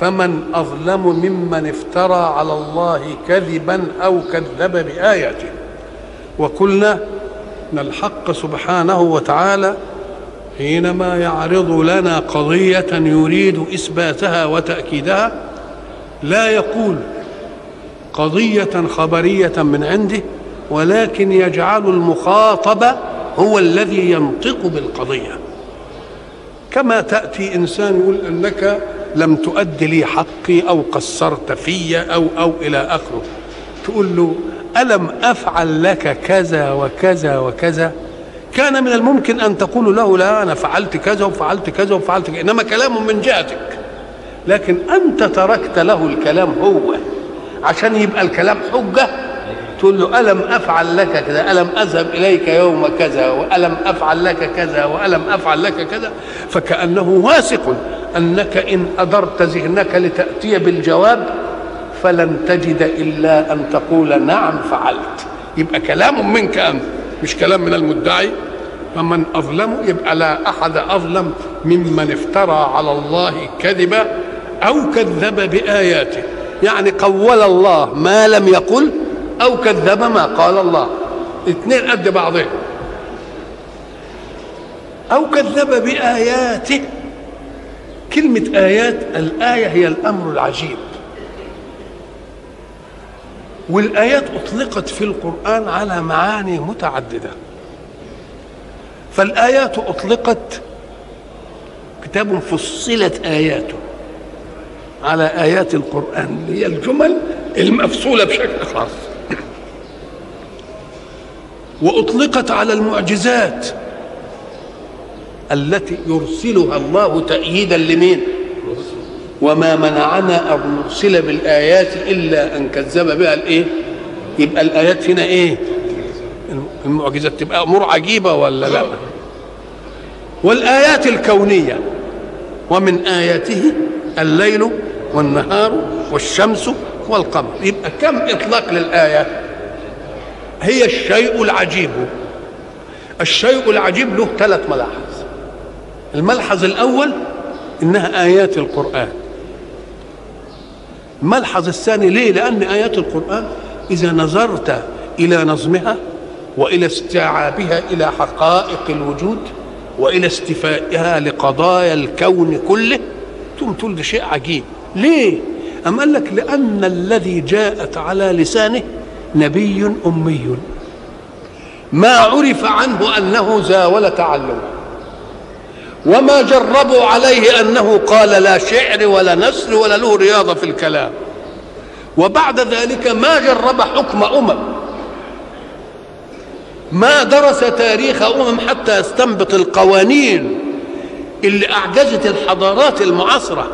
فمن أظلم ممن افترى على الله كذبا أو كذب بآياته. وقلنا أن الحق سبحانه وتعالى حينما يعرض لنا قضية يريد إثباتها وتأكيدها لا يقول قضية خبرية من عنده ولكن يجعل المخاطب هو الذي ينطق بالقضية. كما تأتي إنسان يقول أنك لم تؤد لي حقي أو قصرت في أو أو إلى آخره. تقول له ألم أفعل لك كذا وكذا وكذا؟ كان من الممكن أن تقول له لا أنا فعلت كذا وفعلت كذا وفعلت كذا إنما كلام من جهتك. لكن أنت تركت له الكلام هو عشان يبقى الكلام حجة. تقول له ألم أفعل لك كذا؟ ألم أذهب إليك يوم كذا؟ وألم أفعل لك كذا؟ وألم أفعل لك كذا؟ فكأنه واثق. أنك إن أدرت ذهنك لتأتي بالجواب فلن تجد إلا أن تقول نعم فعلت. يبقى كلام منك أنت مش كلام من المدعي. فمن أظلم يبقى لا أحد أظلم ممن افترى على الله كذبا أو كذب بآياته. يعني قول الله ما لم يقل أو كذب ما قال الله. اثنين قد بعضهم أو كذب بآياته كلمة آيات الآية هي الأمر العجيب. والآيات أطلقت في القرآن على معاني متعددة. فالآيات أطلقت كتاب فصلت آياته على آيات القرآن اللي هي الجمل المفصولة بشكل خاص. وأطلقت على المعجزات. التي يرسلها الله تأييدا لمين؟ وما منعنا أن نرسل بالآيات إلا أن كذب بها الإيه؟ يبقى الآيات هنا إيه؟ المعجزات تبقى أمور عجيبة ولا لأ؟ والآيات الكونية ومن آياته الليل والنهار والشمس والقمر. يبقى كم إطلاق للآية؟ هي الشيء العجيب. الشيء العجيب له ثلاث ملاحظ. الملحظ الأول إنها آيات القرآن. الملحظ الثاني ليه؟ لأن آيات القرآن إذا نظرت إلى نظمها وإلى استيعابها إلى حقائق الوجود وإلى استيفائها لقضايا الكون كله ثم تقول ده شيء عجيب. ليه؟ أم قال لك لأن الذي جاءت على لسانه نبي أمي. ما عرف عنه أنه زاول تعلمه. وما جربوا عليه أنه قال لا شعر ولا نثر ولا له رياضة في الكلام. وبعد ذلك ما جرب حكم أمم. ما درس تاريخ أمم حتى يستنبط القوانين اللي أعجزت الحضارات المعاصرة.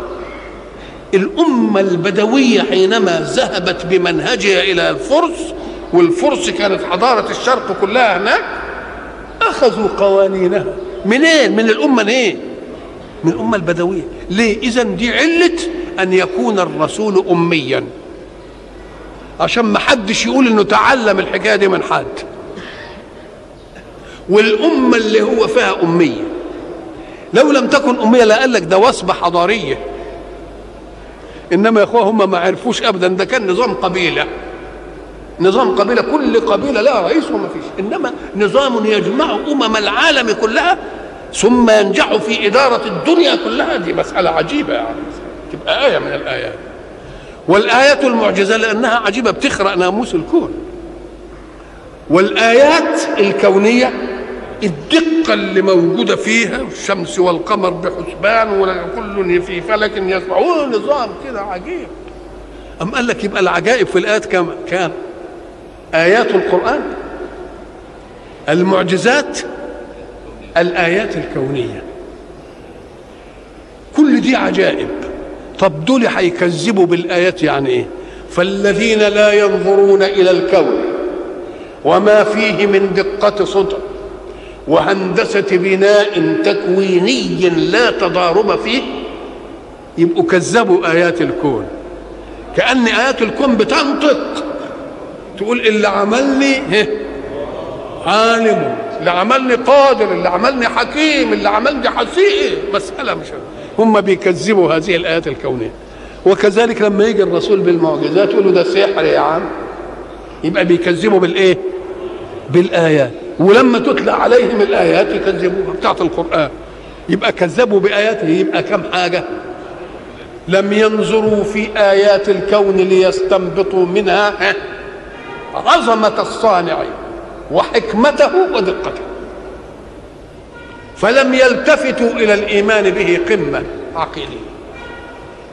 الأمة البدوية حينما ذهبت بمنهجها إلى الفرس والفرس كانت حضارة الشرق كلها هناك أخذوا قوانينها. منين؟ من الأمة إيه من الأمة البدوية. ليه؟ إذا دي علة أن يكون الرسول أميا. عشان ما حدش يقول إنه تعلم الحكاية دي من حد. والأمة اللي هو فيها أمية. لو لم تكن أمية لا قال لك ده وصبه حضارية. إنما يا أخوة هم ما عرفوش ابدا. ده كان نظام قبيلة. نظام قبيلة كل قبيلة لها رئيس وما فيش. إنما نظام يجمع أمم العالم كلها ثم ينجح في إدارة الدنيا كلها. دي مسألة عجيبة يعني تبقى آية من الآيات. والآيات المعجزة لأنها عجيبة بتخرق ناموس الكون. والآيات الكونية الدقة اللي موجودة فيها الشمس والقمر بحسبان وكل في فلك يسبحون نظام كده عجيب. أم قال لك يبقى العجائب في الآيات كم كام؟ آيات القرآن. المعجزات الآيات الكونية. كل دي عجائب. طب دول هيكذبوا بالآيات يعني إيه؟ فالذين لا ينظرون إلى الكون وما فيه من دقة صدر وهندسة بناء تكويني لا تضارب فيه يبقوا كذبوا آيات الكون. كأن آيات الكون بتنطق. تقول اللي عملني عالم اللي عملني قادر اللي عملني حكيم اللي عملني حسيء مسألة مش هم بيكذبوا هذه الآيات الكونية. وكذلك لما يجي الرسول بالمعجزات يقولوا ده سحر يا عم. يبقى بيكذبوا بالإيه؟ بالآيات. ولما تتلى عليهم الآيات يكذبوها بتاعت القرآن. يبقى كذبوا بآياته. يبقى كم حاجة؟ لم ينظروا في آيات الكون ليستنبطوا منها عظمة الصانع وحكمته ودقته. فلم يلتفتوا إلى الإيمان به قمة عقيديه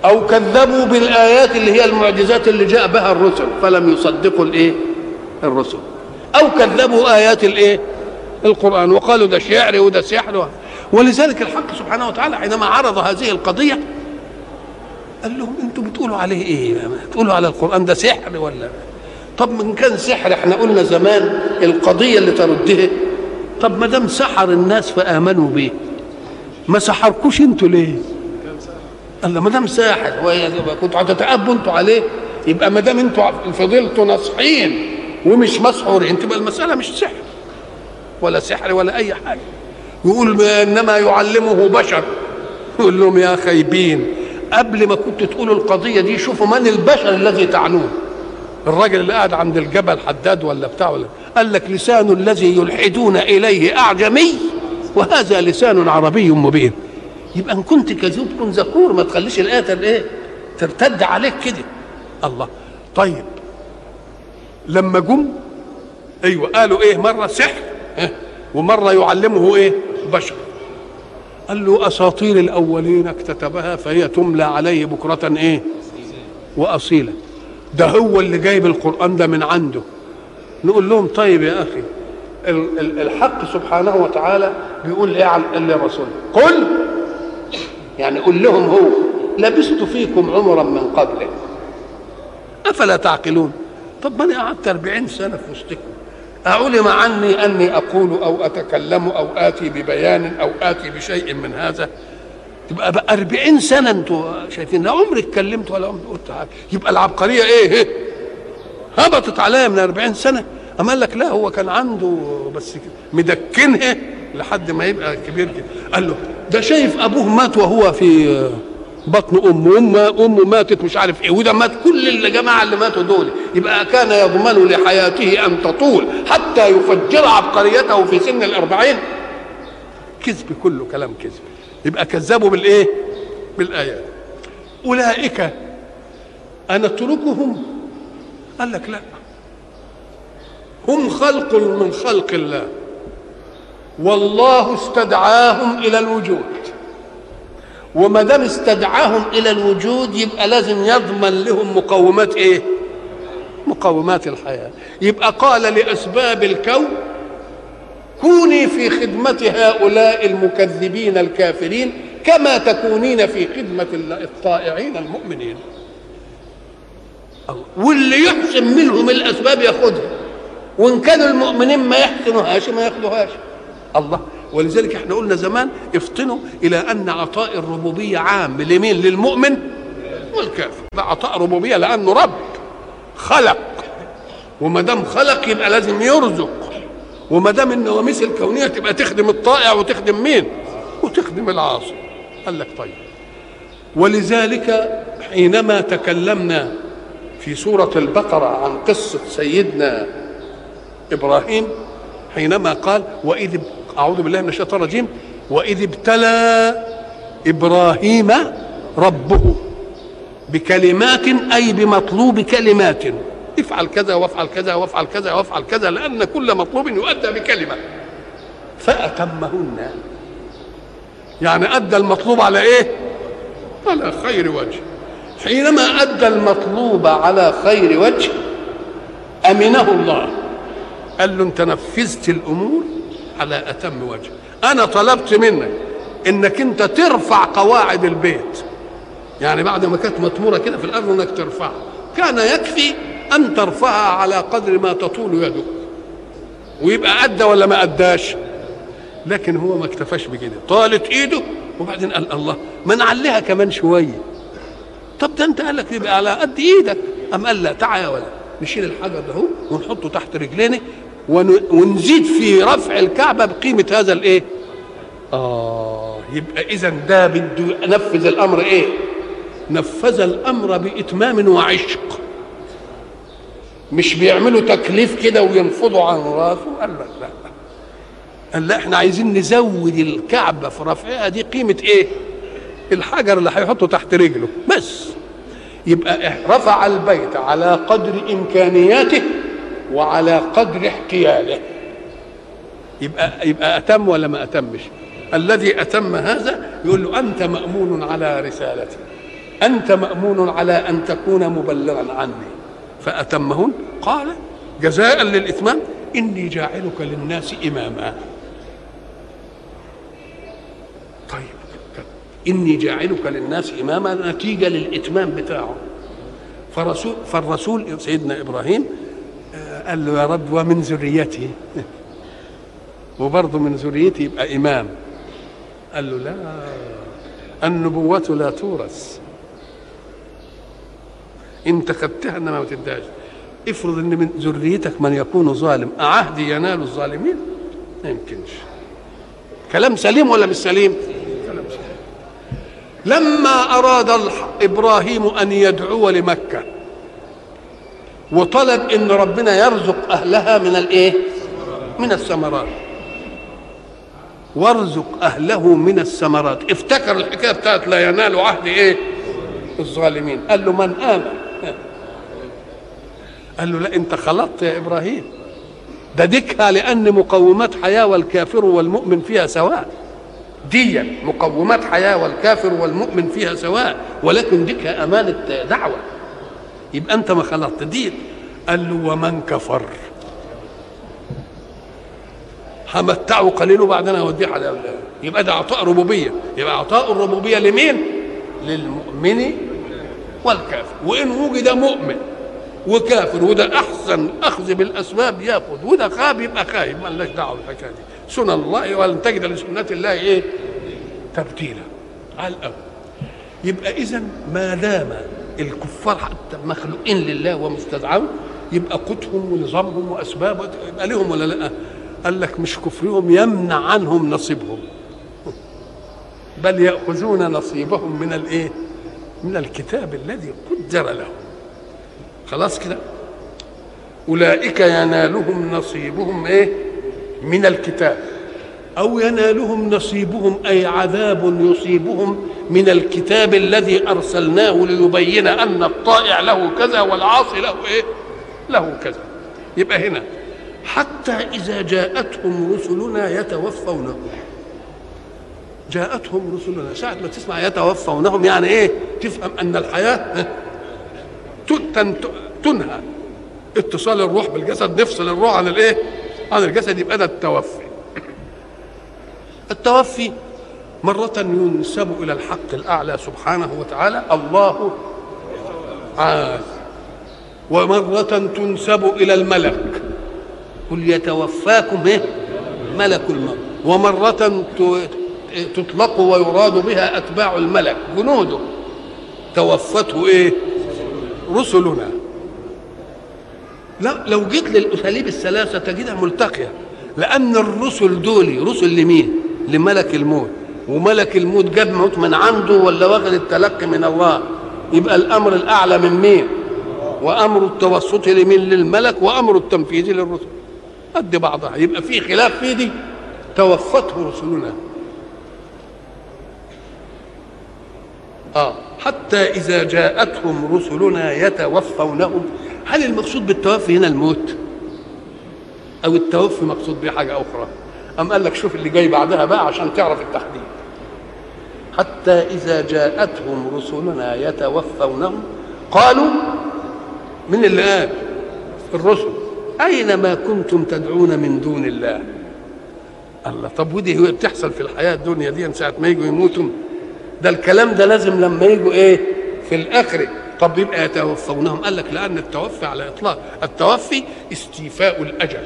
أو كذبوا بالآيات اللي هي المعجزات اللي جاء بها الرسل فلم يصدقوا الإيه؟ الرسل. أو كذبوا آيات الإيه؟ القرآن. وقالوا ده شعر وده سحر. ولذلك الحق سبحانه وتعالى حينما عرض هذه القضية قال لهم أنتوا بتقولوا عليه إيه تقولوا على القرآن ده سحر ولا طب من كان سحر إحنا قلنا زمان القضية اللي تردها. طب ما دام سحر الناس فآمنوا به. ما سحركوش أنتوا ليه؟ قال ما دام ساحر كنتوا هتتأبوا أنتوا عليه. يبقى ما دام أنتوا فضلتوا ناصحين ومش مسحورين تبقى المسألة مش سحر. ولا سحر ولا أي حاجة. يقول إنما يعلمه بشر. يقول لهم يا خايبين قبل ما كنتوا تقولوا القضية دي شوفوا من البشر الذي تعنوه الراجل اللي قاعد عند الجبل حداد ولا بتاع ولا قال لك لسان الذي يلحدون إليه أعجمي وهذا لسان عربي مبين. يبقى إن كنت كذوب كن ذكور ما تخليش الآية إيه؟ ترتد عليك كده. الله. طيب. لما جم أيوه قالوا إيه؟ مرة سحر ومرة يعلمه إيه؟ بشر. قال له أساطير الأولين اكتتبها فهي تملى عليه بكرة إيه؟ واصيلا ده هو اللي جايب القرآن ده من عنده. نقول لهم طيب يا أخي الحق سبحانه وتعالى بيقول إيه عن الرسول؟ قل! يعني قل لهم هو لبست فيكم عمرا من قبله أفلا تعقلون؟ طب ما أنا قعدت 40 سنة في وسطكم. أعلم عني أني أقول أو أتكلم أو آتي ببيان أو آتي بشيء من هذا؟ تبقى بقى 40 سنة أنتوا شايفين لا عمري اتكلمت ولا عمري قلت حاجة. يبقى العبقرية إيه؟ هبطت عليا من 40 سنة. أما قال لك لا هو كان عنده بس مدكنها لحد ما يبقى كبير كده. قال له ده شايف أبوه مات وهو في بطن أمه. أمه أمه ماتت مش عارف إيه. وده مات كل الجماعة اللي ماتوا دول. يبقى كان يضمن لحياته أن تطول حتى يفجر عبقريته في سن الأربعين. كذب كله كلام كذب. يبقى كذبوا بالإيه؟ بالايات أولئك انتركهم قال لك لا. هم خلق من خلق الله. والله استدعاهم إلى الوجود. وما دام استدعاهم إلى الوجود يبقى لازم يضمن لهم مقومات إيه؟ مقومات الحياة. يبقى قال لأسباب الكون كوني في خدمة هؤلاء المكذبين الكافرين كما تكونين في خدمة الطائعين المؤمنين. واللي يحسن منهم الأسباب ياخدها وإن كانوا المؤمنين ما يحسنوهاش ما ياخدوهاش. الله ولذلك إحنا قلنا زمان افطنوا إلى أن عطاء الربوبية عام لمين؟ للمؤمن والكافر. ده عطاء ربوبية لأنه رب خلق. وما دام خلق يبقى لازم يرزق. وما دام النواميس الكونية تبقى تخدم الطائع وتخدم مين؟ وتخدم العاصي. قال لك طيب. ولذلك حينما تكلمنا في سورة البقرة عن قصة سيدنا إبراهيم حينما قال وإذ أعوذ بالله من الشيطان الرجيم وإذ ابتلى إبراهيم ربه بكلمات أي بمطلوب كلمات افعل كذا وافعل كذا وافعل كذا وافعل كذا لأن كل مطلوب يؤدى بكلمة. فأتمهن. يعني أدى المطلوب على إيه؟ على خير وجه. حينما أدى المطلوب على خير وجه أمنه الله. قال له أنت نفذت الأمور على أتم وجه. أنا طلبت منك إنك أنت ترفع قواعد البيت. يعني بعد ما كانت مطمورة كده في الأرض إنك ترفعها كان يكفي أن ترفعها على قدر ما تطول يدك. ويبقى أدى ولا ما أداش؟ لكن هو ما اكتفاش بكده. طالت إيده وبعدين قال الله ما نعليها كمان شوية. طب ده أنت قال لك يبقى على قد إيدك. أم قال لا تعالى ولد نشيل الحجر ده ونحطه تحت رجلينا ون- ونزيد في رفع الكعبة بقيمة هذا الإيه؟ آه يبقى اذا ده بده نفذ الأمر إيه؟ نفذ الأمر بإتمام وعشق. مش بيعملوا تكليف كده وينفضوا عن راسه؟ قال لك لا. قال لا إحنا عايزين نزود الكعبة في رفعها دي قيمة إيه؟ الحجر اللي هيحطه تحت رجله. بس. يبقى رفع البيت على قدر إمكانياته وعلى قدر احتياله. يبقى يبقى أتم ولا ما أتمش؟ الذي أتم هذا يقول له أنت مأمون على رسالتي. أنت مأمون على أن تكون مبلغا عني. فأتمهن؟ قال جزاء للإتمام إني جاعلك للناس إماما. طيب إني جاعلك للناس إماما نتيجة للإتمام بتاعه. فرسول فالرسول سيدنا إبراهيم آه، قال له يا رب ومن ذريتي. وبرضه من ذريتي يبقى إمام. قال له لا النبوة لا تورث. انت خدتها إنما ما تداش افرض إن من ذريتك من يكون ظالم أعهدي ينال الظالمين؟ ما يمكنش. كلام سليم ولا مش سليم؟ كلام سليم. لما أراد الح- إبراهيم أن يدعو لمكة وطلب إن ربنا يرزق أهلها من الإيه؟ من الثمرات. وارزق أهله من الثمرات. افتكر الحكاية بتاعت لا ينال عهد إيه؟ الظالمين. قال له من آمن؟ قال له لا انت خلطت يا إبراهيم. ده ديكها لأن مقومات حياة والكافر والمؤمن فيها سواء. ديا مقومات حياة والكافر والمؤمن فيها سواء. ولكن ديكها أمانة دعوة. يبقى أنت ما خلطت دين قال له ومن كفر. همتعه قليل وبعدين اوديه على. يبقى ده عطاء ربوبية. يبقى عطاء الربوبية لمين؟ للمؤمن والكافر. وإن وجد مؤمن وكافر وده أحسن أخذ بالأسباب يأخذ. وده خاب يبقى خايب ما لناش دعوة بالحكاية دي. سنن الله ولن تجد لسنة الله إيه؟ تبديلا. على الأول يبقى اذا ما دام الكفار حتى مخلوقين لله ومستدعون يبقى قوتهم ونظامهم واسباب يبقى لهم ولا لأ؟ قال لك مش كفرهم يمنع عنهم نصيبهم. بل يأخذون نصيبهم من الإيه؟ من الكتاب الذي قدر لهم. خلاص كده. أولئك ينالهم نصيبهم إيه؟ من الكتاب. أو ينالهم نصيبهم أي عذاب يصيبهم من الكتاب الذي أرسلناه ليبين أن الطائع له كذا والعاصي له إيه؟ له كذا. يبقى هنا حتى إذا جاءتهم رسلنا يتوفونهم. جاءتهم رسلنا. ساعة ما تسمع يتوفونهم يعني إيه؟ تفهم أن الحياة تنهى اتصال الروح بالجسد نفصل الروح عن الايه؟ عن الجسد يبقى ده التوفي. التوفي مرة ينسب إلى الحق الأعلى سبحانه وتعالى الله عاد ومرة تنسب إلى الملك. قل يتوفاكم إيه؟ ملك الموت. ومرة تطلق ويراد بها أتباع الملك جنوده. توفته إيه؟ رسلنا. لو جيت للأساليب الثلاثة تجدها ملتقية. لأن الرسل دول رسل لمين؟ لملك الموت. وملك الموت جاب موت من عنده ولا واخد التلقي من الله؟ يبقى الأمر الأعلى من مين؟ وأمر التوسط لمين؟ للملك وأمر التنفيذ للرسل. قد بعضها. يبقى في خلاف في دي. توفته رسلنا. آه. حتى إذا جاءتهم رسلنا يتوفونهم. هل المقصود بالتوفي هنا الموت؟ أو التوفي مقصود به حاجة أخرى؟ أم قال لك شوف اللي جاي بعدها بقى عشان تعرف التحديد. حتى إذا جاءتهم رسلنا يتوفونهم قالوا من اللي قال الرسل أين ما كنتم تدعون من دون الله؟ الله طب ودي بتحصل في الحياة الدنيا دي ساعة ما يجوا يموتوا؟ ده الكلام ده لازم لما يجوا إيه؟ في الاخره طب يبقى يتوفونهم. قال لك لأن التوفي على إطلاق. التوفي استيفاء الأجل.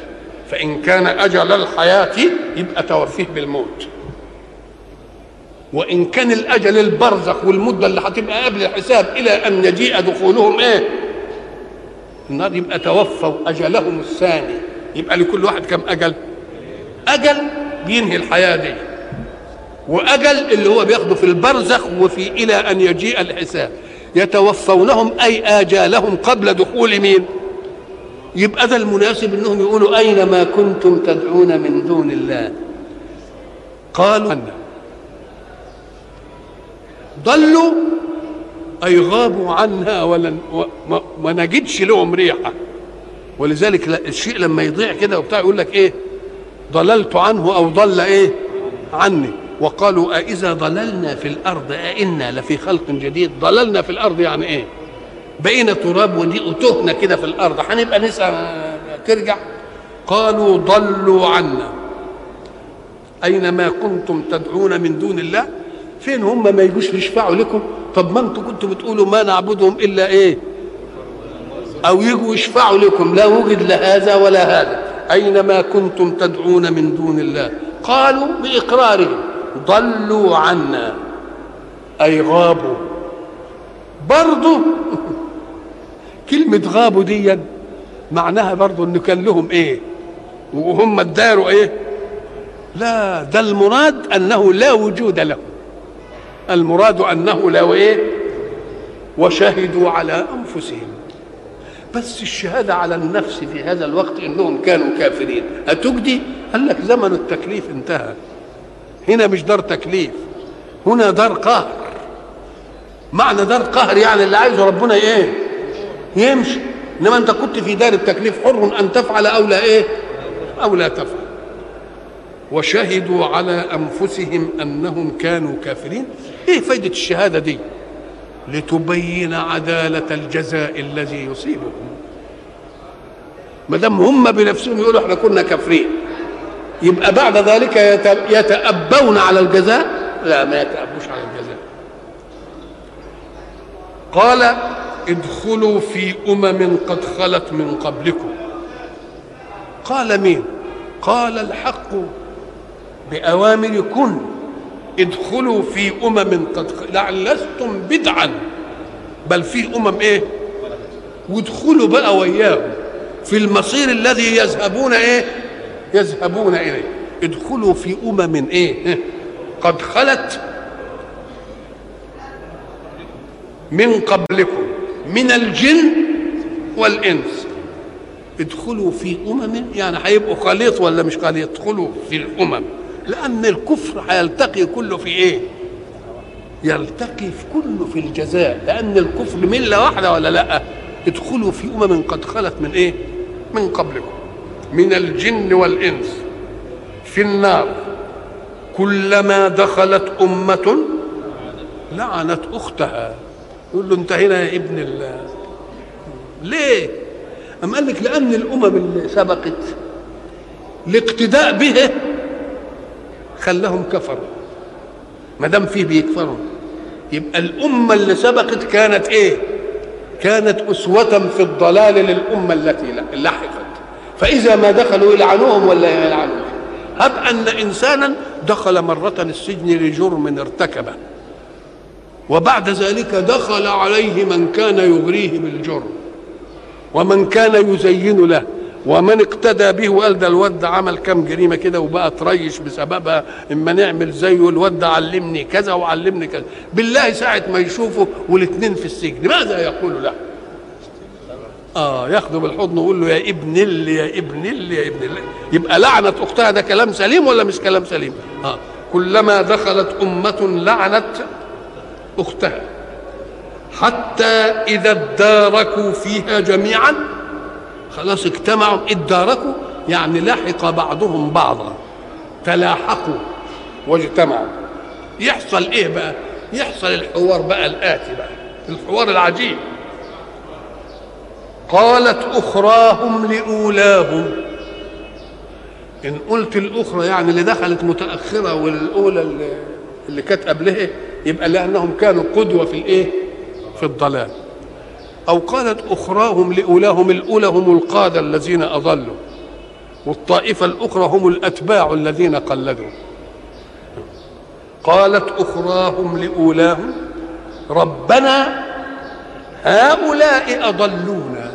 فإن كان أجل الحياة يبقى توفيه بالموت. وإن كان الأجل البرزخ والمدة اللي هتبقى قبل الحساب إلى أن يجيء دخولهم إيه؟ النار يبقى توفوا أجلهم الثاني. يبقى لكل واحد كم أجل؟ أجل بينهي الحياة دي. واجل اللي هو بياخده في البرزخ وفي إلى أن يجيء الحساب. يتوفونهم أي آجالهم قبل دخول مين؟ يبقى ده المناسب إنهم يقولوا أين ما كنتم تدعون من دون الله. قالوا ضلوا أي غابوا عنها ولن ما, ما نجدش لهم ريحة. ولذلك الشيء لما يضيع كده وبتاع يقول لك إيه؟ ضللت عنه أو ضل إيه؟ عني. وقالوا أإذا ضللنا في الأرض أئنا لفي خلق جديد. ضللنا في الأرض يعني إيه؟ بقينا تراب وتهنا كده في الأرض. هنبقى نسعى ترجع؟ قالوا ضلوا عنا. أينما كنتم تدعون من دون الله؟ فين هم ما يجوش يشفعوا لكم؟ طب ما أنتم كنتوا بتقولوا ما نعبدهم إلا إيه؟ أو يجوا يشفعوا لكم. لا وجد لا هذا ولا هذا. أينما كنتم تدعون من دون الله؟ قالوا بإقرارهم. ضلوا عنا. أي غابوا. برضو. كلمة غابوا دي معناها برضو إن كان لهم إيه؟ وهم اداروا إيه؟ لا ده المراد أنه لا وجود لهم المراد أنه لا إيه وشهدوا على أنفسهم. بس الشهادة على النفس في هذا الوقت إنهم كانوا كافرين. أتجدي؟ قال لك زمن التكليف انتهى. هنا مش دار تكليف هنا دار قهر. معنى دار قهر يعني اللي عايزه ربنا إيه؟ يمشي. انما انت كنت في دار التكليف حر أن تفعل أو لا إيه؟ أو لا تفعل. وشهدوا على أنفسهم أنهم كانوا كافرين. إيه فايدة الشهادة دي؟ لتبين عدالة الجزاء الذي يصيبهم. ما دام هم بنفسهم يقولوا إحنا كنا كافرين. يبقى بعد ذلك يتأبون على الجزاء؟ لا ما يتأبوش على الجزاء. قال ادخلوا في أمم قد خلت من قبلكم. قال مين؟ قال الحق بأوامر كن ادخلوا في أمم قد لعل لستم بدعا. بل في أمم إيه؟ وادخلوا بقى وياهم. في المصير الذي يذهبون إيه؟ يذهبون إليه. ادخلوا في أمم إيه؟ قد خلت من قبلكم من الجن والإنس. ادخلوا في أمم؟ يعني هيبقوا خليط ولا مش خليط؟ ادخلوا في الأمم. لأن الكفر هيلتقي كله في إيه؟ يلتقي في كله في الجزاء. لأن الكفر ملة واحدة ولا لأ؟ ادخلوا في أمم قد خلت من إيه؟ من قبلكم. من الجن والإنس في النار. كلما دخلت أمة لعنت أختها. يقول له أنت هنا يا ابن الله. ليه؟ أم قال لك لأن الأمم اللي سبقت الاقتداء به خلاهم كفروا. ما دام فيه بيكفروا. يبقى الأمة اللي سبقت كانت إيه؟ كانت أسوة في الضلال للأمة التي فإذا ما دخلوا يلعنوهم ولا يلعنوهم هب أن إنسانا دخل مرة السجن لجرم ارتكبه وبعد ذلك دخل عليه من كان يغريه بالجرم. ومن كان يزين له. ومن اقتدى به وقال ده الواد عمل كام جريمة كده وبقى تريش بسببها. إما نعمل زيه الواد علمني كذا وعلمني كذا. بالله ساعة ما يشوفه والاثنين في السجن ماذا يقول له؟ آه ياخده بالحضن ويقول له يا ابن اللي يا ابن اللي يا ابن اللي. يبقى لعنة أختها ده كلام سليم ولا مش كلام سليم؟ آه. كلما دخلت أمة لعنت أختها. حتى إذا اداركوا فيها جميعا خلاص اجتمعوا اداركوا يعني لحق بعضهم بعضا. تلاحقوا واجتمعوا. يحصل إيه بقى؟ يحصل الحوار بقى الآتي بقى الحوار العجيب. قالت أخراهم لأولاهم. إن قلت الأخرى يعني اللي دخلت متأخرة والأولى اللي, اللي كانت قبلها يبقى لأنهم كانوا قدوة في الإيه؟ في الضلال. أو قالت أخراهم لأولاهم الأولى هم القادة الذين أضلوا والطائفة الأخرى هم الأتباع الذين قلدوا. قالت أخراهم لأولاهم ربنا هؤلاء أضلونا.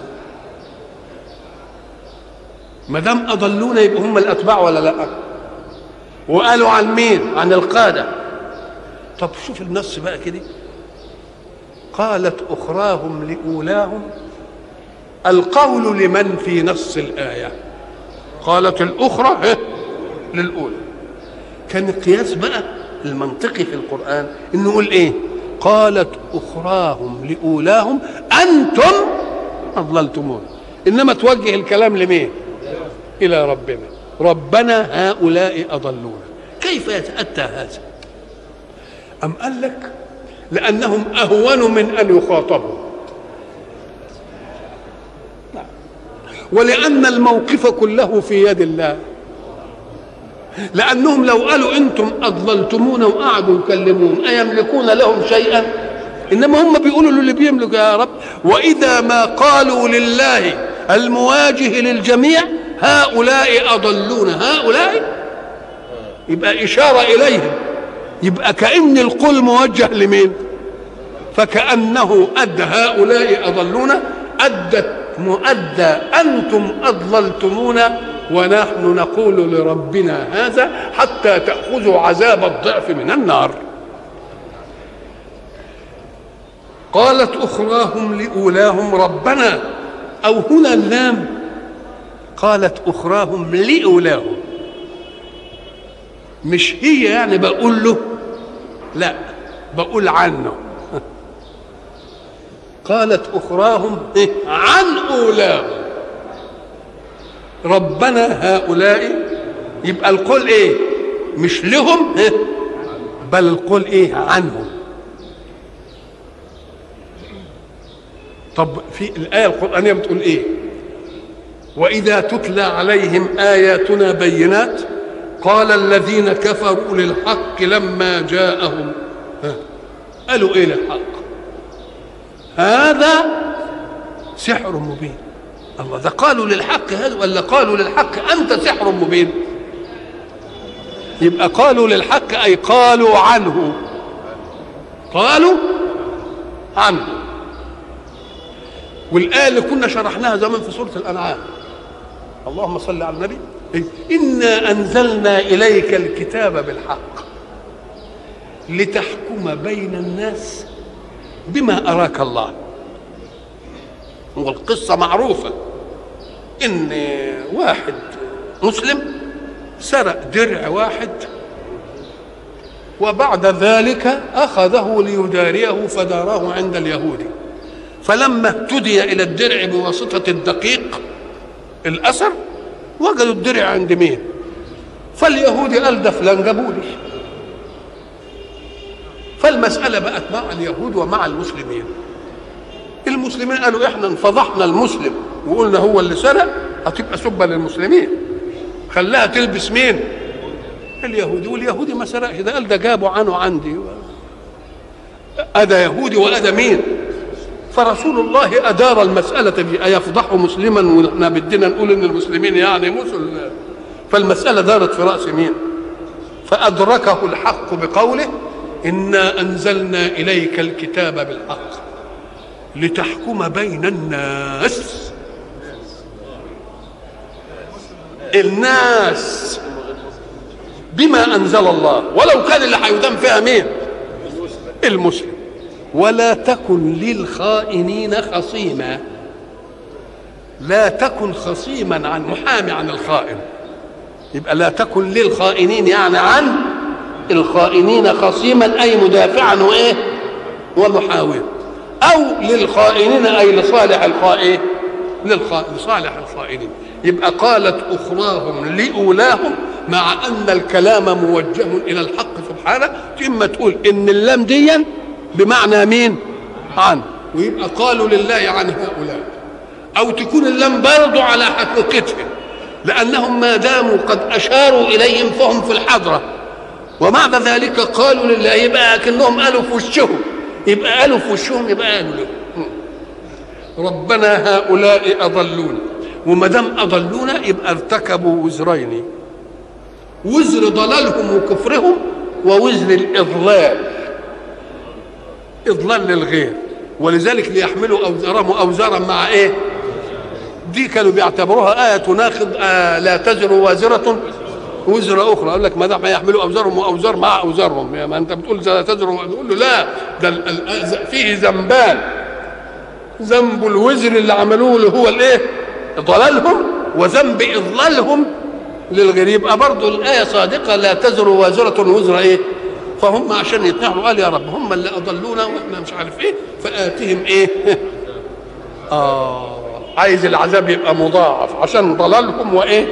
ما دام أضلونا يبقى هم الأتباع ولا لأ؟ وقالوا عن مين؟ عن القادة. طب شوف النص بقى كده. قالت أخراهم لأولاهم القول لمن في نص الآية؟ قالت الأخرى للأولى. كان القياس بقى المنطقي في القرآن إنه يقول إيه؟ قالت أخراهم لأولاهم أنتم أضللتمون إنما توجه الكلام لمين؟ إلى ربنا. ربنا هؤلاء أضلونا. كيف يتأتى هذا؟ أم قال لك لأنهم أهون من أن يخاطبوا. ولأن الموقف كله في يد الله. لأنهم لو قالوا أنتم أضللتمونا وقعدوا يكلمون أيملكون لهم شيئا؟ إنما هم بيقولوا للي بيملك يا رب. وإذا ما قالوا لله المواجه للجميع هؤلاء أضلون هؤلاء؟ يبقى إشارة إليهم. يبقى كأن القول موجه لمين؟ فكأنه أدى هؤلاء أضلون أدت مؤدى أنتم أضللتمونا ونحن نقول لربنا هذا حتى تأخذوا عذاب الضعف من النار. قالت أخراهم لأولاهم ربنا أو هنا اللام قالت أخراهم لأولاهم مش هي يعني بقول له؟ لا بقول عنه. قالت أخراهم إيه؟ عن أولاهم ربنا هؤلاء يبقى القول إيه؟ مش لهم إيه؟ بل القول إيه؟ عنهم. طب في الآية القرآنية بتقول إيه؟ وإذا تتلى عليهم آياتنا بينات قال الذين كفروا للحق لما جاءهم. ها. قالوا إيه للحق؟ هذا سحر مبين. الله ده قالوا للحق هذا ولا قالوا للحق أنت سحر مبين؟ يبقى قالوا للحق أي قالوا عنه. قالوا عنه. والآية اللي كنا شرحناها زمان في سورة الأنعام. اللهم صل على النبي. إنا أنزلنا إليك الكتاب بالحق لتحكم بين الناس بما أراك الله. والقصة معروفة. إن واحد مسلم سرق درع واحد وبعد ذلك أخذه ليداريه فداراه عند اليهودي فلما اهتدي إلى الدرع بواسطة الدقيق الأثر وجدوا الدرع عند مين؟ فاليهودي قال ده فلان جابولي فالمسألة بقت مع اليهود ومع المسلمين. المسلمين قالوا إحنا انفضحنا المسلم وقلنا هو اللي سرق هتبقى سبة للمسلمين. خلاها تلبس مين؟ اليهودي واليهودي ما سرقش ده قال ده جابوا عنه عندي. أدى يهودي وأدى مين؟ فرسول الله أدار المسألة دي. أيفضح مسلما ونحن بدنا نقول إن المسلمين يعني مسل فالمسألة دارت في رأس مين؟ فأدركه الحق بقوله إنا أنزلنا إليك الكتاب بالحق لتحكم بين الناس. الناس بما أنزل الله. ولو كان اللي هيدام فيها مين؟ المسلم. ولا تكن للخائنين خصيما. لا تكن خصيما عن محامي عن الخائن. يبقى لا تكن للخائنين يعني عن الخائنين خصيما أي مدافعا وإيه؟ ومحاولا أو للخائنين أي لصالح الخائن لصالح الخائنين. يبقى قالت أخراهم لأولاهم مع أن الكلام موجه إلى الحق سبحانه. إما تقول إن اللام ديا بمعنى مين؟ عن. ويبقى قالوا لله عن هؤلاء. أو تكون اللام برضو على حقيقتهم لأنهم ما داموا قد أشاروا إليهم فهم في الحضرة. وبعد ذلك قالوا لله يبقى كانهم قالوا في وشهم. يبقى قالوا في وشهم يبقى قالوا له. ربنا هؤلاء اضلونا وما دام أضلونا يبقى ارتكبوا وزرين. وزر ضلالهم وكفرهم ووزر الإضلال. إضلال للغير. ولذلك ليحملوا أوزارهم اوزارا مع إيه؟ دي كانوا بيعتبروها آية تناقض آه لا تزر وازرة وزر أخرى. أقول لك ما دام يحملوا أوزارهم وأوزار مع أوزارهم. يعني ما أنت بتقول لا تزر تقول له لا ده فيه ذنبان. ذنب الوزر اللي عملوه اللي هو الإيه؟ ضلالهم وذنب إضلالهم للغير. يبقى برضه الآية صادقة لا تزر وازرة وزر إيه؟ فهم عشان يتنحوا قال يا رب هم اللي أضلونا وإحنا مش عارف إيه فاتهم إيه؟ آه عايز العذاب يبقى مضاعف عشان ضلالهم وإيه؟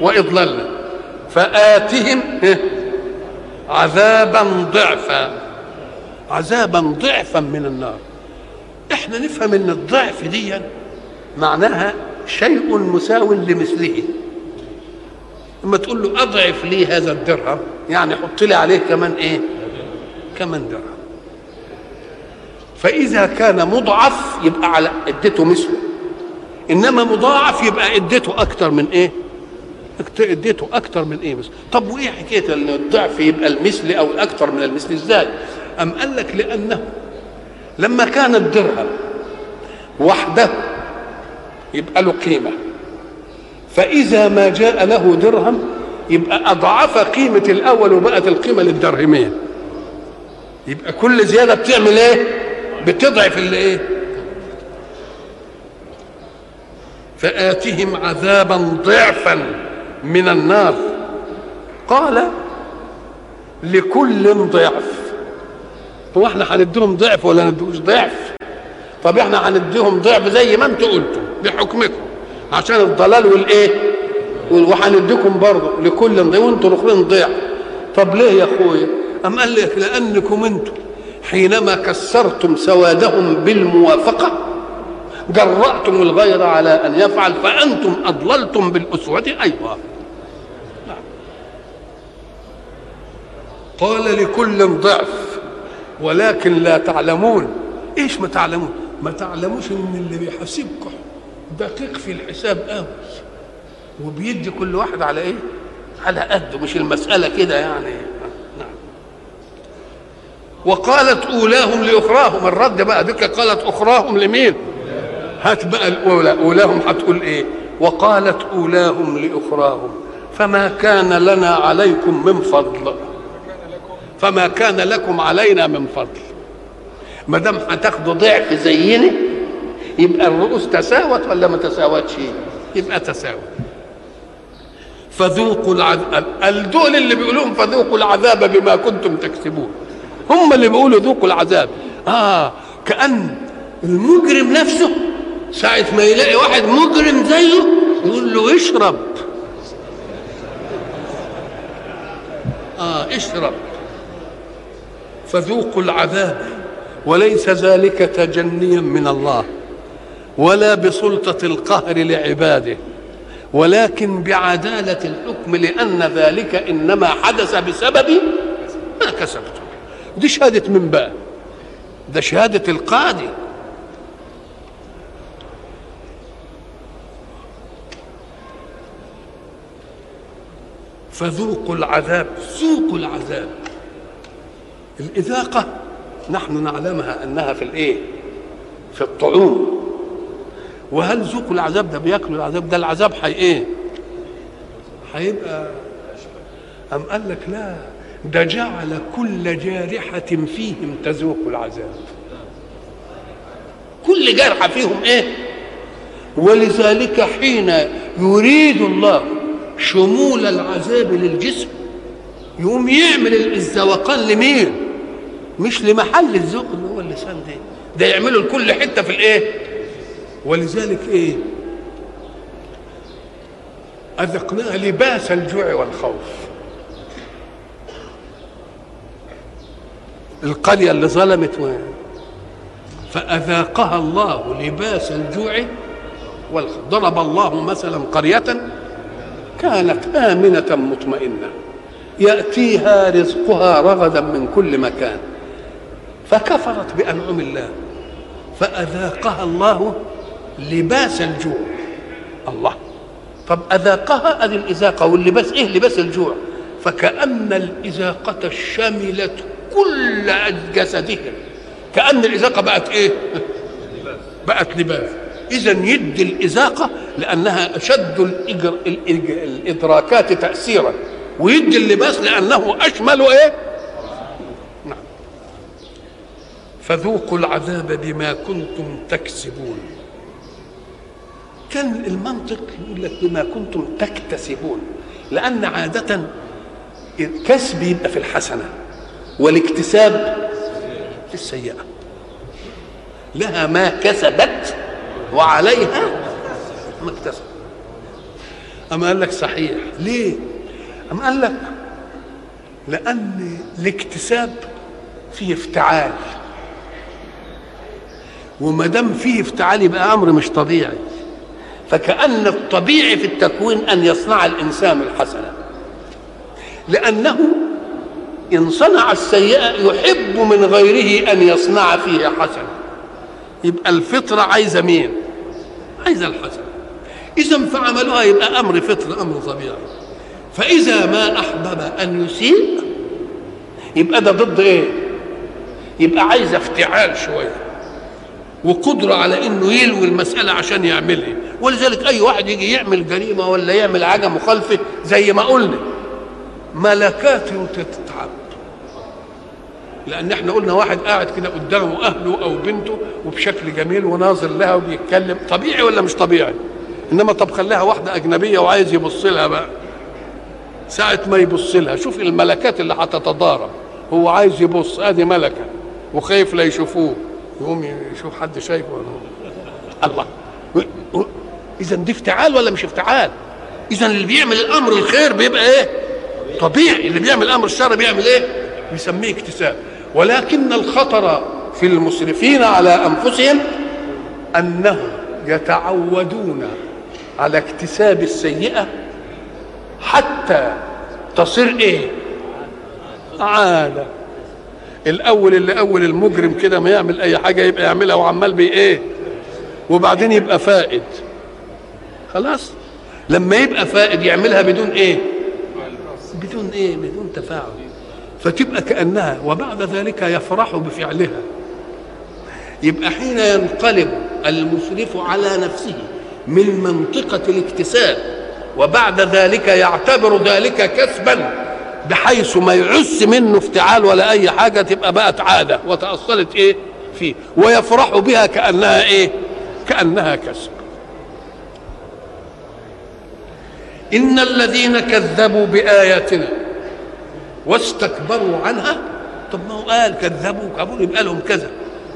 وإضلالنا. فاتهم عذابا ضعفا عذابا ضعفا من النار. إحنا نفهم إن الضعف دي معناها شيء مساو لمثله. لما تقول له أضعف لي هذا الدرهم يعني حط لي عليه كمان إيه؟ كمان درهم. فإذا كان مضعف يبقى على اديته مثله. إنما مضاعف يبقى اديته أكتر من إيه؟ اديته أكتر من إيه مثل طب وإيه حكاية إن الضعف يبقى المثل أو الاكثر من المثل؟ إزاي؟ أم قال لك لأنه لما كان الدرهم وحده يبقى له قيمة. فإذا ما جاء له درهم يبقى أضعف قيمة الأول وبقت القيمة للدرهمين. يبقى كل زيادة بتعمل إيه؟ بتضعف اللي إيه؟ فآتهم عذابا ضعفا من النار. قال لكل ضعف. هو إحنا هنديهم ضعف ولا ندوش ضعف؟ طب إحنا هنديهم ضعف زي ما أنتوا قلتوا بحكمكم. عشان الضلال والإيه؟ وهنديكم برضه لكل ضعف وانتوا الاخرين ضعف طب ليه يا اخويا أم قال لك لأنكم أنتم حينما كسرتم سوادهم بالموافقة جرأتم الغير على أن يفعل فأنتم أضللتم بالأسوة. أيضا قال لكل ضعف ولكن لا تعلمون. إيش ما تعلمون؟ ما تعلموش إن اللي بيحاسبكم دقيق في الحساب قوي. وبيدي كل واحد على إيه؟ على قده مش المسألة كده يعني. نعم. وقالت أولاهم لأخراهم. الرد بقى ديك قالت أخراهم لمين؟ هات بقى الاولى أولاهم هتقول إيه؟ وقالت أولاهم لأخراهم. فما كان لنا عليكم من فضل. فما كان لكم علينا من فضل. ما دام هتاخدوا ضعف زينا يبقى الرؤوس تساوت ولا ما تساوتش؟ يبقى تساوت. فذوقوا العذاب. دول اللي بيقولون فذوقوا العذاب بما كنتم تكسبون. هم اللي بيقولوا ذوقوا العذاب. آه كأن المجرم نفسه ساعة ما يلاقي واحد مجرم زيه يقول له اشرب. آه اشرب. فذوقوا العذاب وليس ذلك تجنيا من الله. ولا بسلطة القهر لعباده ولكن بعدالة الحكم لأن ذلك إنما حدث بسبب ما كسبتم. دي شهادة من بقى ده شهادة القاضي. فذوقوا العذاب ذوقوا العذاب. الإذاقة نحن نعلمها أنها في الإيه؟ في الطعوم وهل ذوقوا العذاب ده بياكلوا العذاب ده العذاب حي إيه؟ هيبقى أم قال لك لا ده جعل كل جارحة فيهم تذوق العذاب كل جرحة فيهم إيه؟ ولذلك حين يريد الله شمول العذاب للجسم يقوم يعمل الزوقان لمين؟ مش لمحل الذوق اللي هو اللسان ده ده يعمله لكل حتة في الإيه ولذلك إيه؟ اذقناها لباس الجوع والخوف. القرية اللي ظلمت و... فأذاقها الله لباس الجوع والخوف ضرب الله مثلا قرية كانت آمنة مطمئنة. يأتيها رزقها رغدا من كل مكان. فكفرت بأنعم الله. فأذاقها الله لباس الجوع. الله. طب أذاقها أدي الإذاقة واللباس إيه؟ لباس الجوع. فكأن الإذاقة شملت كل جسدهم كأن الإذاقة بقت إيه؟ بقت لباس. إذا يدي الإذاقة لأنها أشد الإجر... الإج... الإدراكات تأثيرا. ويدي اللباس لأنه أشمل إيه نعم. فذوقوا العذاب بما كنتم تكسبون. كان المنطق يقول لك بما كنتم تكتسبون لأن عادة الكسب يبقى في الحسنة والاكتساب في السيئة. لها ما كسبت وعليها ما اكتسب أما قال لك صحيح ليه؟ أما قال لك لأن الاكتساب فيه افتعال. وما دام فيه افتعال يبقى أمر مش طبيعي. فكأن الطبيعي في التكوين أن يصنع الإنسان الحسنة لأنه إن صنع السيئة يحب من غيره أن يصنع فيه حسنة يبقى الفطرة عايزة مين؟ عايزة الحسنة إذا فعملها يبقى أمر فطر أمر طبيعي. فإذا ما أحبب أن يسيء يبقى ده ضد إيه؟ يبقى عايز افتعال شوية. وقدرة على إنه يلوي المسألة عشان يعملها. ولذلك أي واحد يجي يعمل جريمة ولا يعمل حاجة مخالفة زي ما قلنا ملكات تتعب. لأن إحنا قلنا واحد قاعد كده قدامه أهله أو بنته وبشكل جميل وناظر لها وبيتكلم طبيعي ولا مش طبيعي؟ إنما طب خليها واحدة أجنبية وعايز يبص لها بقى. ساعة ما يبص لها شوف الملكات اللي هتتضارب. هو عايز يبص أدي ملكة وخايف لا يشوفوه. يقوم يشوف حد شايفه الله. إذا دي افتعال ولا مش افتعال؟ إذا اللي بيعمل الأمر الخير بيبقى إيه؟ طبيعي. اللي بيعمل الأمر الشر بيعمل إيه؟ بيسميه اكتساب. ولكن الخطر في المسرفين على أنفسهم أنهم يتعودون على اكتساب السيئة حتى تصير إيه؟ عاده الأول اللي أول المجرم كده ما يعمل أي حاجة يبقى يعملها وعمال بي إيه؟ وبعدين يبقى فائد. خلاص؟ لما يبقى فائد يعملها بدون إيه؟ بدون إيه؟ بدون تفاعل. فتبقى كأنها وبعد ذلك يفرح بفعلها. يبقى حين ينقلب المسرف على نفسه من منطقة الاكتساب وبعد ذلك يعتبر ذلك كسبا. بحيث ما يعس منه افتعال ولا أي حاجة تبقى بقت عادة. وتأصلت إيه؟ فيه. ويفرح بها كأنها إيه؟ كأنها كسب. إن الذين كذبوا بآياتنا واستكبروا عنها طب ما هو قال كذبوا كابول يبقى لهم كذا.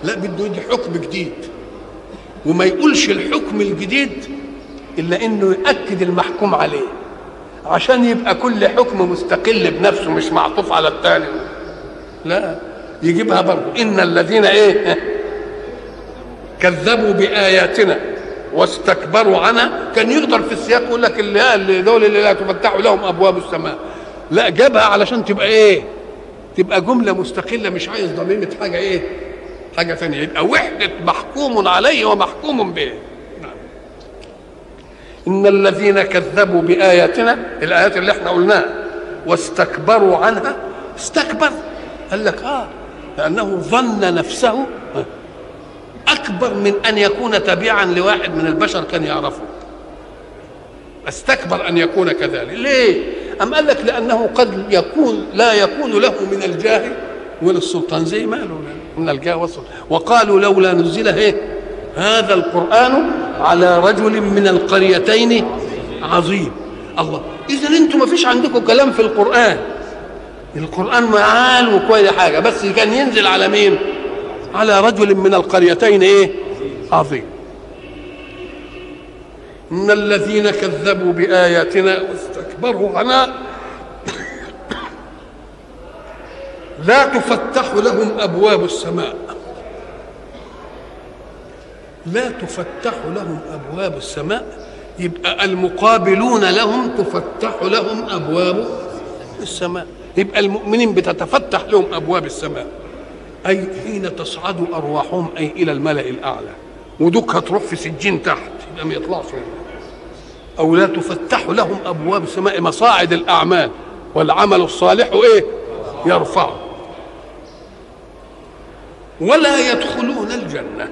لا بده يدي حكم جديد. وما يقولش الحكم الجديد إلا إنه يأكد المحكوم عليه. عشان يبقى كل حكم مستقل بنفسه مش معطوف على الثاني لا يجيبها برضه. إن الذين إيه؟ كذبوا بآياتنا واستكبروا عنها. كان يقدر في السياق يقول لك اللي دول اللي لا تفتح لهم أبواب السماء. لا جابها علشان تبقى إيه؟ تبقى جملة مستقلة مش عايز ضميمة حاجة إيه؟ حاجة ثانية يبقى وحدة محكوم عليه ومحكوم به. إن الذين كذبوا بآياتنا الآيات اللي إحنا قلناها واستكبروا عنها استكبر. قال لك آه لأنه ظن نفسه أكبر من أن يكون تبعا لواحد من البشر كان يعرفه. استكبر أن يكون كذلك. ليه؟ أم قال لك لأنه قد يكون لا يكون له من الجاه ولا السلطان زي ما له من الجاه والسلطان. وقالوا لولا نزل إيه هذا القرآن على رجل من القريتين عظيم. الله. إذا أنتم ما فيش عندكم كلام في القرآن. القرآن معال وكل حاجة بس كان ينزل على مين؟ على رجل من القريتين إيه؟ عظيم. إن الذين كذبوا بآياتنا واستكبروا عنها لا تفتح لهم أبواب السماء. لا تفتح لهم أبواب السماء. يبقى المقابلون لهم تفتح لهم أبواب السماء. يبقى المؤمنين بتتفتح لهم أبواب السماء. أي حين تصعد أرواحهم أي إلى الملأ الأعلى. ودوك هتروح في سجين تحت يبقى ما يطلعش. أو لا تفتح لهم أبواب السماء مصاعد الأعمال. والعمل الصالح إيه؟ يرفعه. ولا يدخلون الجنة.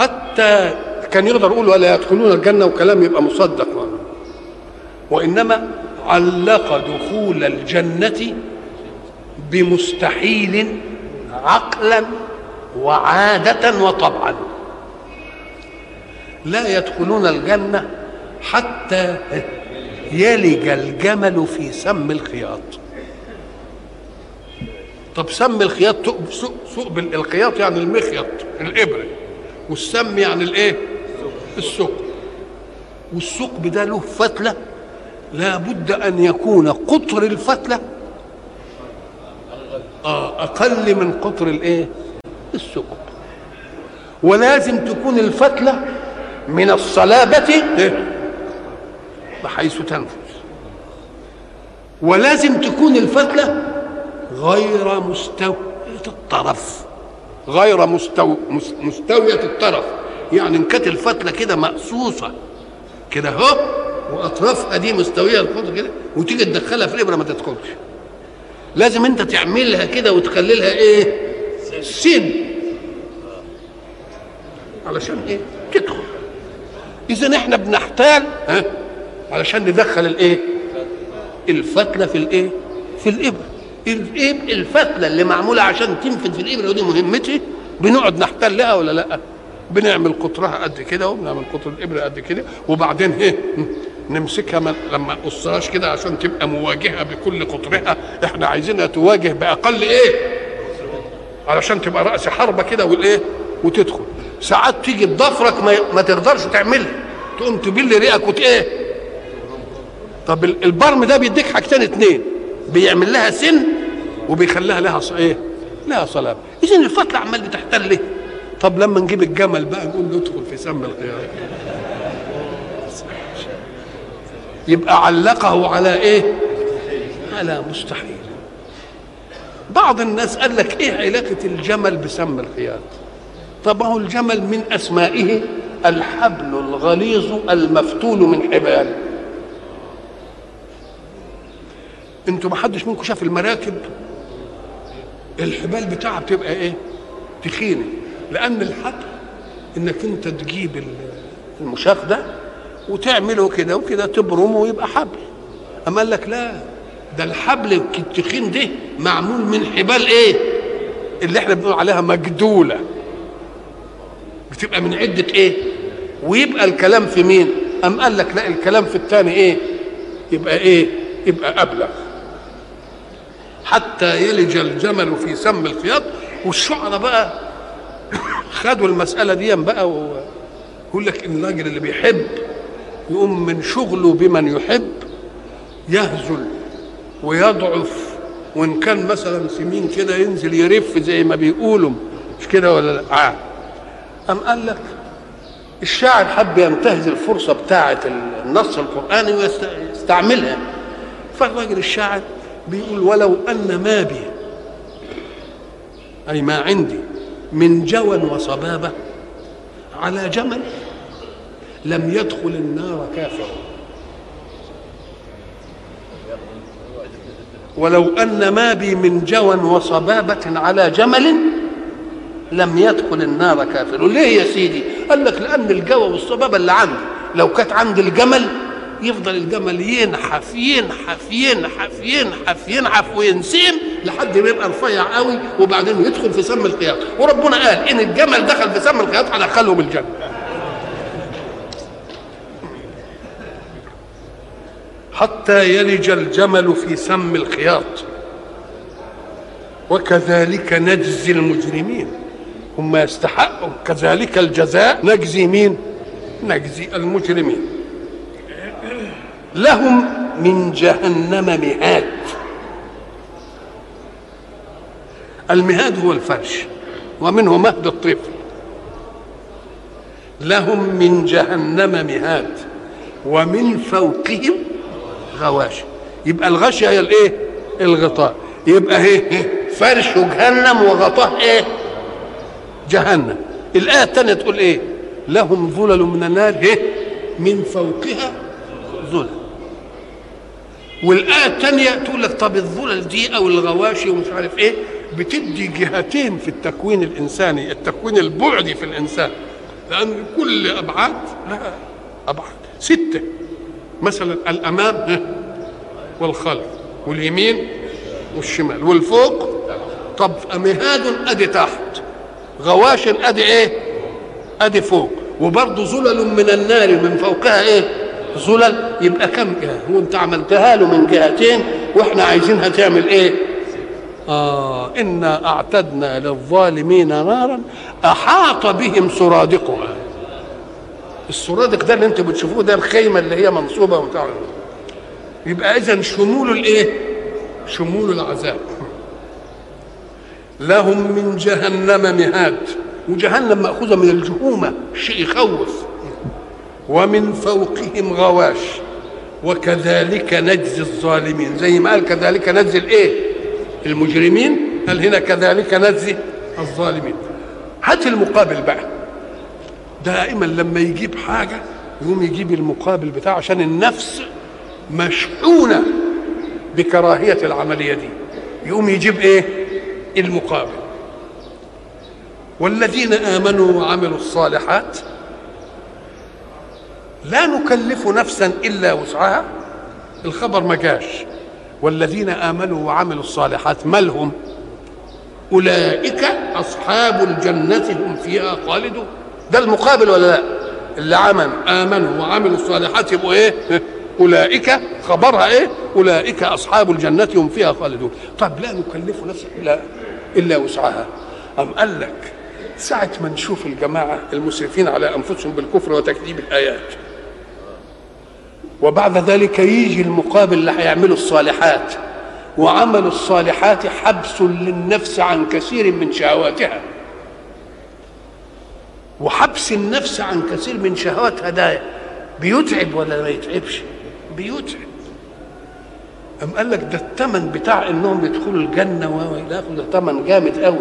حتى كان يقدر يقول ولا يدخلون الجنة وكلام يبقى مصدق. وإنما علق دخول الجنة بمستحيل عقلا وعادة وطبعا. لا يدخلون الجنة حتى يلج الجمل في سم الخياط. طب سم الخياط ثقب الخياط يعني المخيط الإبرة. والسم يعني الايه؟ الثقب والثقب ده له فتلة لابد أن يكون قطر الفتلة. آه أقل من قطر الايه؟ الثقب ولازم تكون الفتلة من الصلابة بحيث تنفذ. ولازم تكون الفتلة غير مستوية الطرف. غير مستو... مستوية الطرف. يعني ان كانت الفتلة كده مقصوصة. كده اهو وأطرافها دي مستوية الخط كده وتيجي تدخلها في الإبرة ما تدخلش. لازم انت تعملها كده وتخلي إيه؟ سن. علشان إيه؟ تدخل. اذا إحنا بنحتال ها؟ علشان ندخل الايه؟ الفتلة في الايه؟ في الإبرة. الفتله اللي معمولة عشان تنفذ في الابره ودي مهمتي. بنقعد نحتل لها ولا لأ؟ بنعمل قطرها قد كده وبنعمل قطر الإبرة قد كده. وبعدين إيه؟ نمسكها من لما نقصهاش كده عشان تبقى مواجهة بكل قطرها. إحنا عايزينها تواجه بأقل إيه؟ علشان تبقى رأس حربة كده والإيه؟ وتدخل. ساعات تيجي بضفرك ما, ما تقدرش تعملها. تقوم تبل ريقك وت إيه؟ طب البرم ده بيديك حاجتين اتنين. بيعمل لها سن وبيخليها لها إيه؟ لها صلابه اذا الفتله عمال بتحتل ليه؟ طب لما نجيب الجمل بقى نقول له ادخل في سم القيامه يبقى علقه على إيه؟ على مستحيل. بعض الناس قال لك إيه علاقة الجمل بسم الخياط طب هو الجمل من أسمائه الحبل الغليظ المفتول من حبال. أنتوا ما حدش منكم شاف المراكب؟ الحبال بتاعها بتبقى إيه؟ تخينة لأن الحبل إنك أنت تجيب المشاف ده وتعمله كده وكده تبرمه ويبقى حبل. أما قال لك لا ده الحبل التخين ده معمول من حبال إيه؟ اللي إحنا بنقول عليها مجدولة. بتبقى من عدة إيه؟ ويبقى الكلام في مين؟ أم قال لك لا الكلام في الثاني إيه؟ يبقى إيه؟ يبقى أبلغ. حتى يلج الجمل في سم الخياط والشعراء بقى خدوا المسألة دي بقى ويقول لك إن الراجل اللي بيحب يقوم من شغله بمن يحب يهزل ويضعف وإن كان مثلا سمين كده ينزل يرف زي ما بيقولوا مش كده ولا لأ؟ آه. أم قال لك الشاعر حب ينتهز الفرصة بتاعة النص القرآني ويستعملها فالراجل الشاعر بيقول ولو أن ما بي. أي ما عندي من جوى وصبابة على جمل لم يدخل النار كافر. ولو أن ما بي من جوى وصبابة على جمل لم يدخل النار كافر. ليه يا سيدي؟ قال لك لأن الجوى والصبابة اللي عندي لو كانت عند الجمل يفضل الجمل ينحف ينحف ينحف ينحف ينحف وينسيم لحد ما يبقى رفيع قوي وبعدين يدخل في سم الخياط وربنا قال إن الجمل دخل في سم الخياط هدخلهم الجنه حتى يلج الجمل في سم الخياط وكذلك نجزي المجرمين. هم يستحقوا كذلك الجزاء نجزي مين؟ نجزي المجرمين. لهم من جهنم مهاد المهاد هو الفرش ومنه مهد الطفل. لهم من جهنم مهاد ومن فوقهم غواش. يبقى الغشية هي الايه؟ الغطاء. يبقى إيه فرش جهنم وغطاء إيه؟ جهنم. الآية الثانية تقول إيه؟ لهم ظلل من النار إيه؟ من فوقها ظلل. والآية الثانية تقول لك طب الظلل دي أو الغواشي ومش عارف إيه بتدي جهتين في التكوين الإنساني التكوين البعدي في الإنسان. لأن كل أبعاد لها أبعاد. ستة. مثلا الأمام والخلف واليمين والشمال. والفوق طب مهاد أدي تحت. غواش أدي إيه؟ أدي فوق. وبرضه زلل من النار من فوقها إيه؟ زلل يبقى كم جهة؟ هو انت عملتها له من جهتين وإحنا عايزينها تعمل إيه؟ آه إنا أعتدنا للظالمين نارا أحاط بهم سرادقها. السرادق ده اللي أنتوا بتشوفوه ده الخيمة اللي هي منصوبة وبتاع. يبقى إذا شمول الإيه؟ شمول العذاب. لهم من جهنم مهاد وجهنم مأخوذة من الجهومة شيء يخوف. ومن فوقهم غواش. وكذلك نجزي الظالمين. زي ما قال كذلك نجزي الايه؟ المجرمين. قال هنا كذلك نجزي الظالمين. هات المقابل بقى. دائما لما يجيب حاجة يقوم يجيب المقابل بتاعه عشان النفس مشحونة بكراهية العملية دي. يقوم يجيب إيه؟ المقابل. والذين آمنوا وعملوا الصالحات لا نكلف نفسا إلا وسعها؟ الخبر ما جاش. والذين آمنوا وعملوا الصالحات ما لهم أولئك أصحاب الجنة هم فيها خالدون. ده المقابل ولا لا؟ اللي عمل آمنوا وعملوا الصالحات يبقوا إيه؟ أولئك خبرها إيه؟ أولئك أصحاب الجنة هم فيها خالدون. طب لا نكلف نفسا الا إلا وسعها. أم قال لك ساعة ما نشوف الجماعة المسرفين على أنفسهم بالكفر وتكذيب الآيات وبعد ذلك يجي المقابل اللي هيعملوا الصالحات. وعمل الصالحات حبس للنفس عن كثير من شهواتها. وحبس النفس عن كثير من شهواتها ده بيتعب ولا ما يتعبش؟ بيتعب. أم قال لك ده الثمن بتاع إنهم يدخلوا الجنة اخره ده ثمن جامد قوي.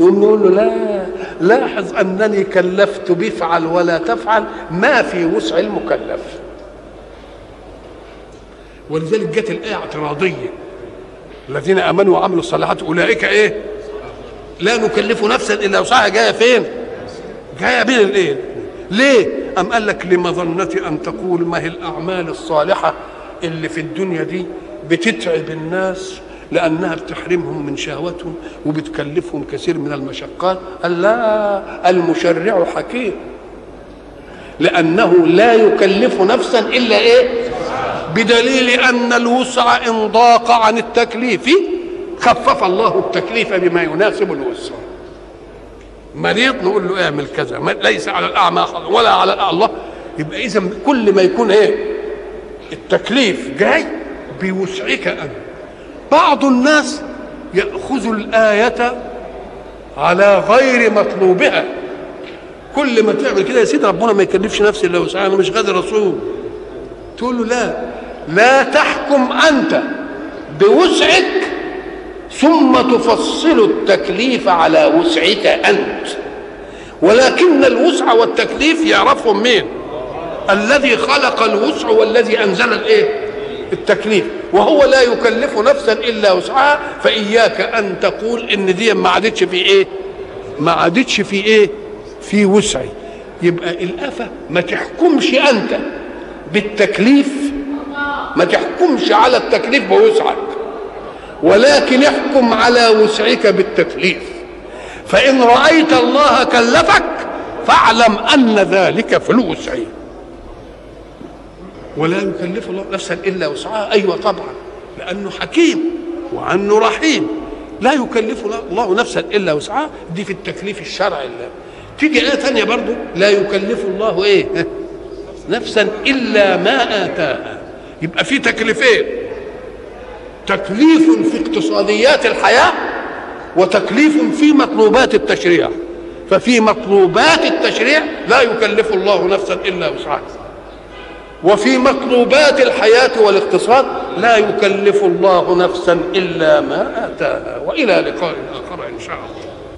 يقوم نقول له لا لاحظ أنني كلفت بفعل ولا تفعل ما في وسع المكلف. ولذلك جت الآية اعتراضية. الذين آمنوا وعملوا الصالحات أولئك إيه؟ لا نكلف نفسا إلا وسعها. جاية فين؟ جاية بين الإيه؟ ليه؟ أم قال لك لمظنة أن تقول ما هي الأعمال الصالحة اللي في الدنيا دي بتتعب الناس لأنها بتحرمهم من شهوتهم وبتكلفهم كثير من المشقات؟ قال لا المشرع حكيم. لأنه لا يكلف نفسا إلا إيه؟ بدليل أن الوسع ان ضاق عن التكليف. خفف الله التكليف بما يناسب الوسع. مريض نقول له اعمل كذا. ليس على الأعمى ولا على الله يبقى اذا كل ما يكون إيه؟ التكليف جاي بوسعك أنت. بعض الناس يأخذ الآية على غير مطلوبها. كل ما تعمل كده يا سيدي ربنا ما يكلفش نفسي إلا وسعها. أنا مش غادر رسول تقول له لا لا تحكم أنت بوسعك ثم تفصل التكليف على وسعك أنت. ولكن الوسع والتكليف يعرفهم مين؟ الذي خلق الوسع والذي أنزل الإيه؟ التكليف. وهو لا يكلف نفسا إلا وسعها فإياك أن تقول إن دي ما عادتش في إيه؟ ما عادتش في إيه؟ في وسعي. يبقى الأفة ما تحكمش أنت. بالتكليف ما تحكمش على التكليف بوسعك ولكن احكم على وسعك بالتكليف. فإن رأيت الله كلفك فاعلم أن ذلك في الوسع. ولا يكلف الله نفسا إلا وسعها. أيوه طبعا لأنه حكيم وأنه رحيم. لا يكلف الله نفسا إلا وسعها. دي في التكليف الشرعي. تيجي آية ثانية برضو لا يكلف الله إيه؟ نفسا إلا ما آتاها. يبقى في تكليفين تكليف في اقتصاديات الحياة وتكليف في مطلوبات التشريع. ففي مطلوبات التشريع لا يكلف الله نفسا إلا وسعها. وفي مطلوبات الحياة والاقتصاد لا يكلف الله نفسا إلا ما آتاها. وإلى لقاء آخر إن شاء الله.